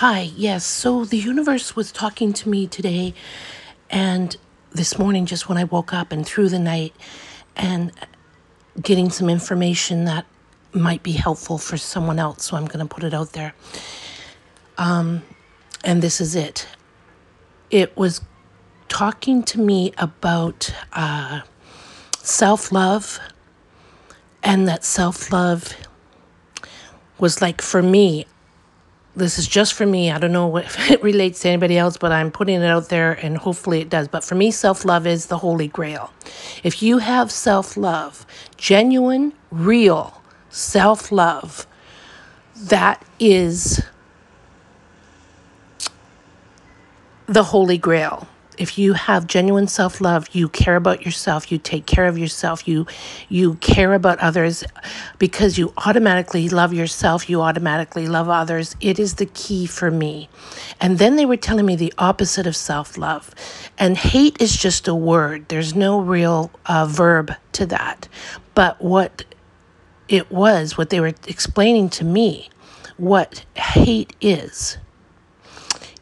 Hi, yes. So the universe was talking to me today and this morning, just when I woke up and through the night, and getting some information that might be helpful for someone else. So I'm going to put it out there. Um, and this is it. It was talking to me about uh, self love, and that self love was like for me, this is just for me. I don't know if it relates to anybody else, but I'm putting it out there and hopefully it does. But for me, self love is the holy grail. If you have self love, genuine, real self love, that is the holy grail if you have genuine self-love you care about yourself you take care of yourself you you care about others. Because you automatically love yourself you automatically love others. It is the key for me. And then they were telling me the opposite of self-love. And hate is just a word. There's no real uh, verb to that. But what it was what they were explaining to me what hate is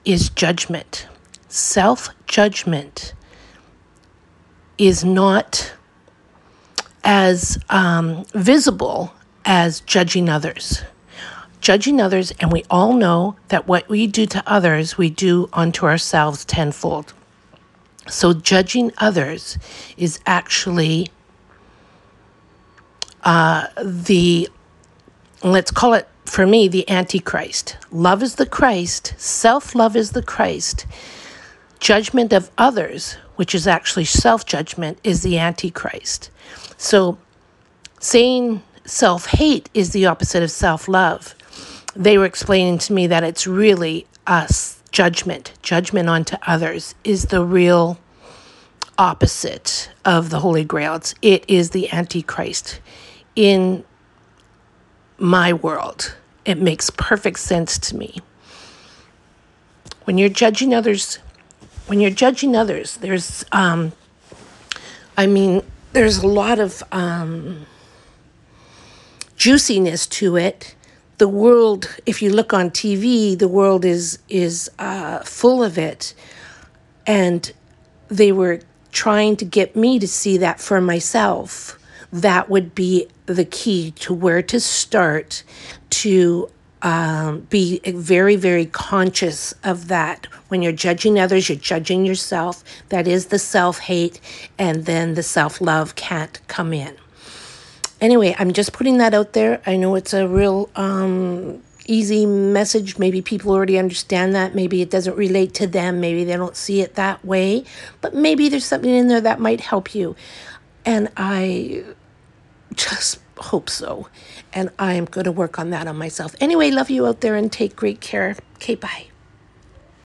is judgment. Self judgment is not as um, visible as judging others. Judging others, and we all know that what we do to others, we do unto ourselves tenfold. So, judging others is actually uh, the, let's call it for me, the Antichrist. Love is the Christ, self love is the Christ Judgment of others, which is actually self judgment, is the Antichrist. So saying self hate is the opposite of self love. They were explaining to me that it's really us, judgment, judgment onto others is the real opposite of the Holy Grail. It's, it is the Antichrist. In my world, it makes perfect sense to me. When you're judging others when you're judging others, there's, um, I mean, there's a lot of um, juiciness to it. The world, if you look on TV, the world is is uh, full of it, and they were trying to get me to see that for myself. That would be the key to where to start to um, be very, very conscious of that. When you're judging others, you're judging yourself. That is the self hate, and then the self love can't come in. Anyway, I'm just putting that out there. I know it's a real um, easy message. Maybe people already understand that. Maybe it doesn't relate to them. Maybe they don't see it that way. But maybe there's something in there that might help you. And I just hope so. And I'm going to work on that on myself. Anyway, love you out there and take great care. Okay, bye.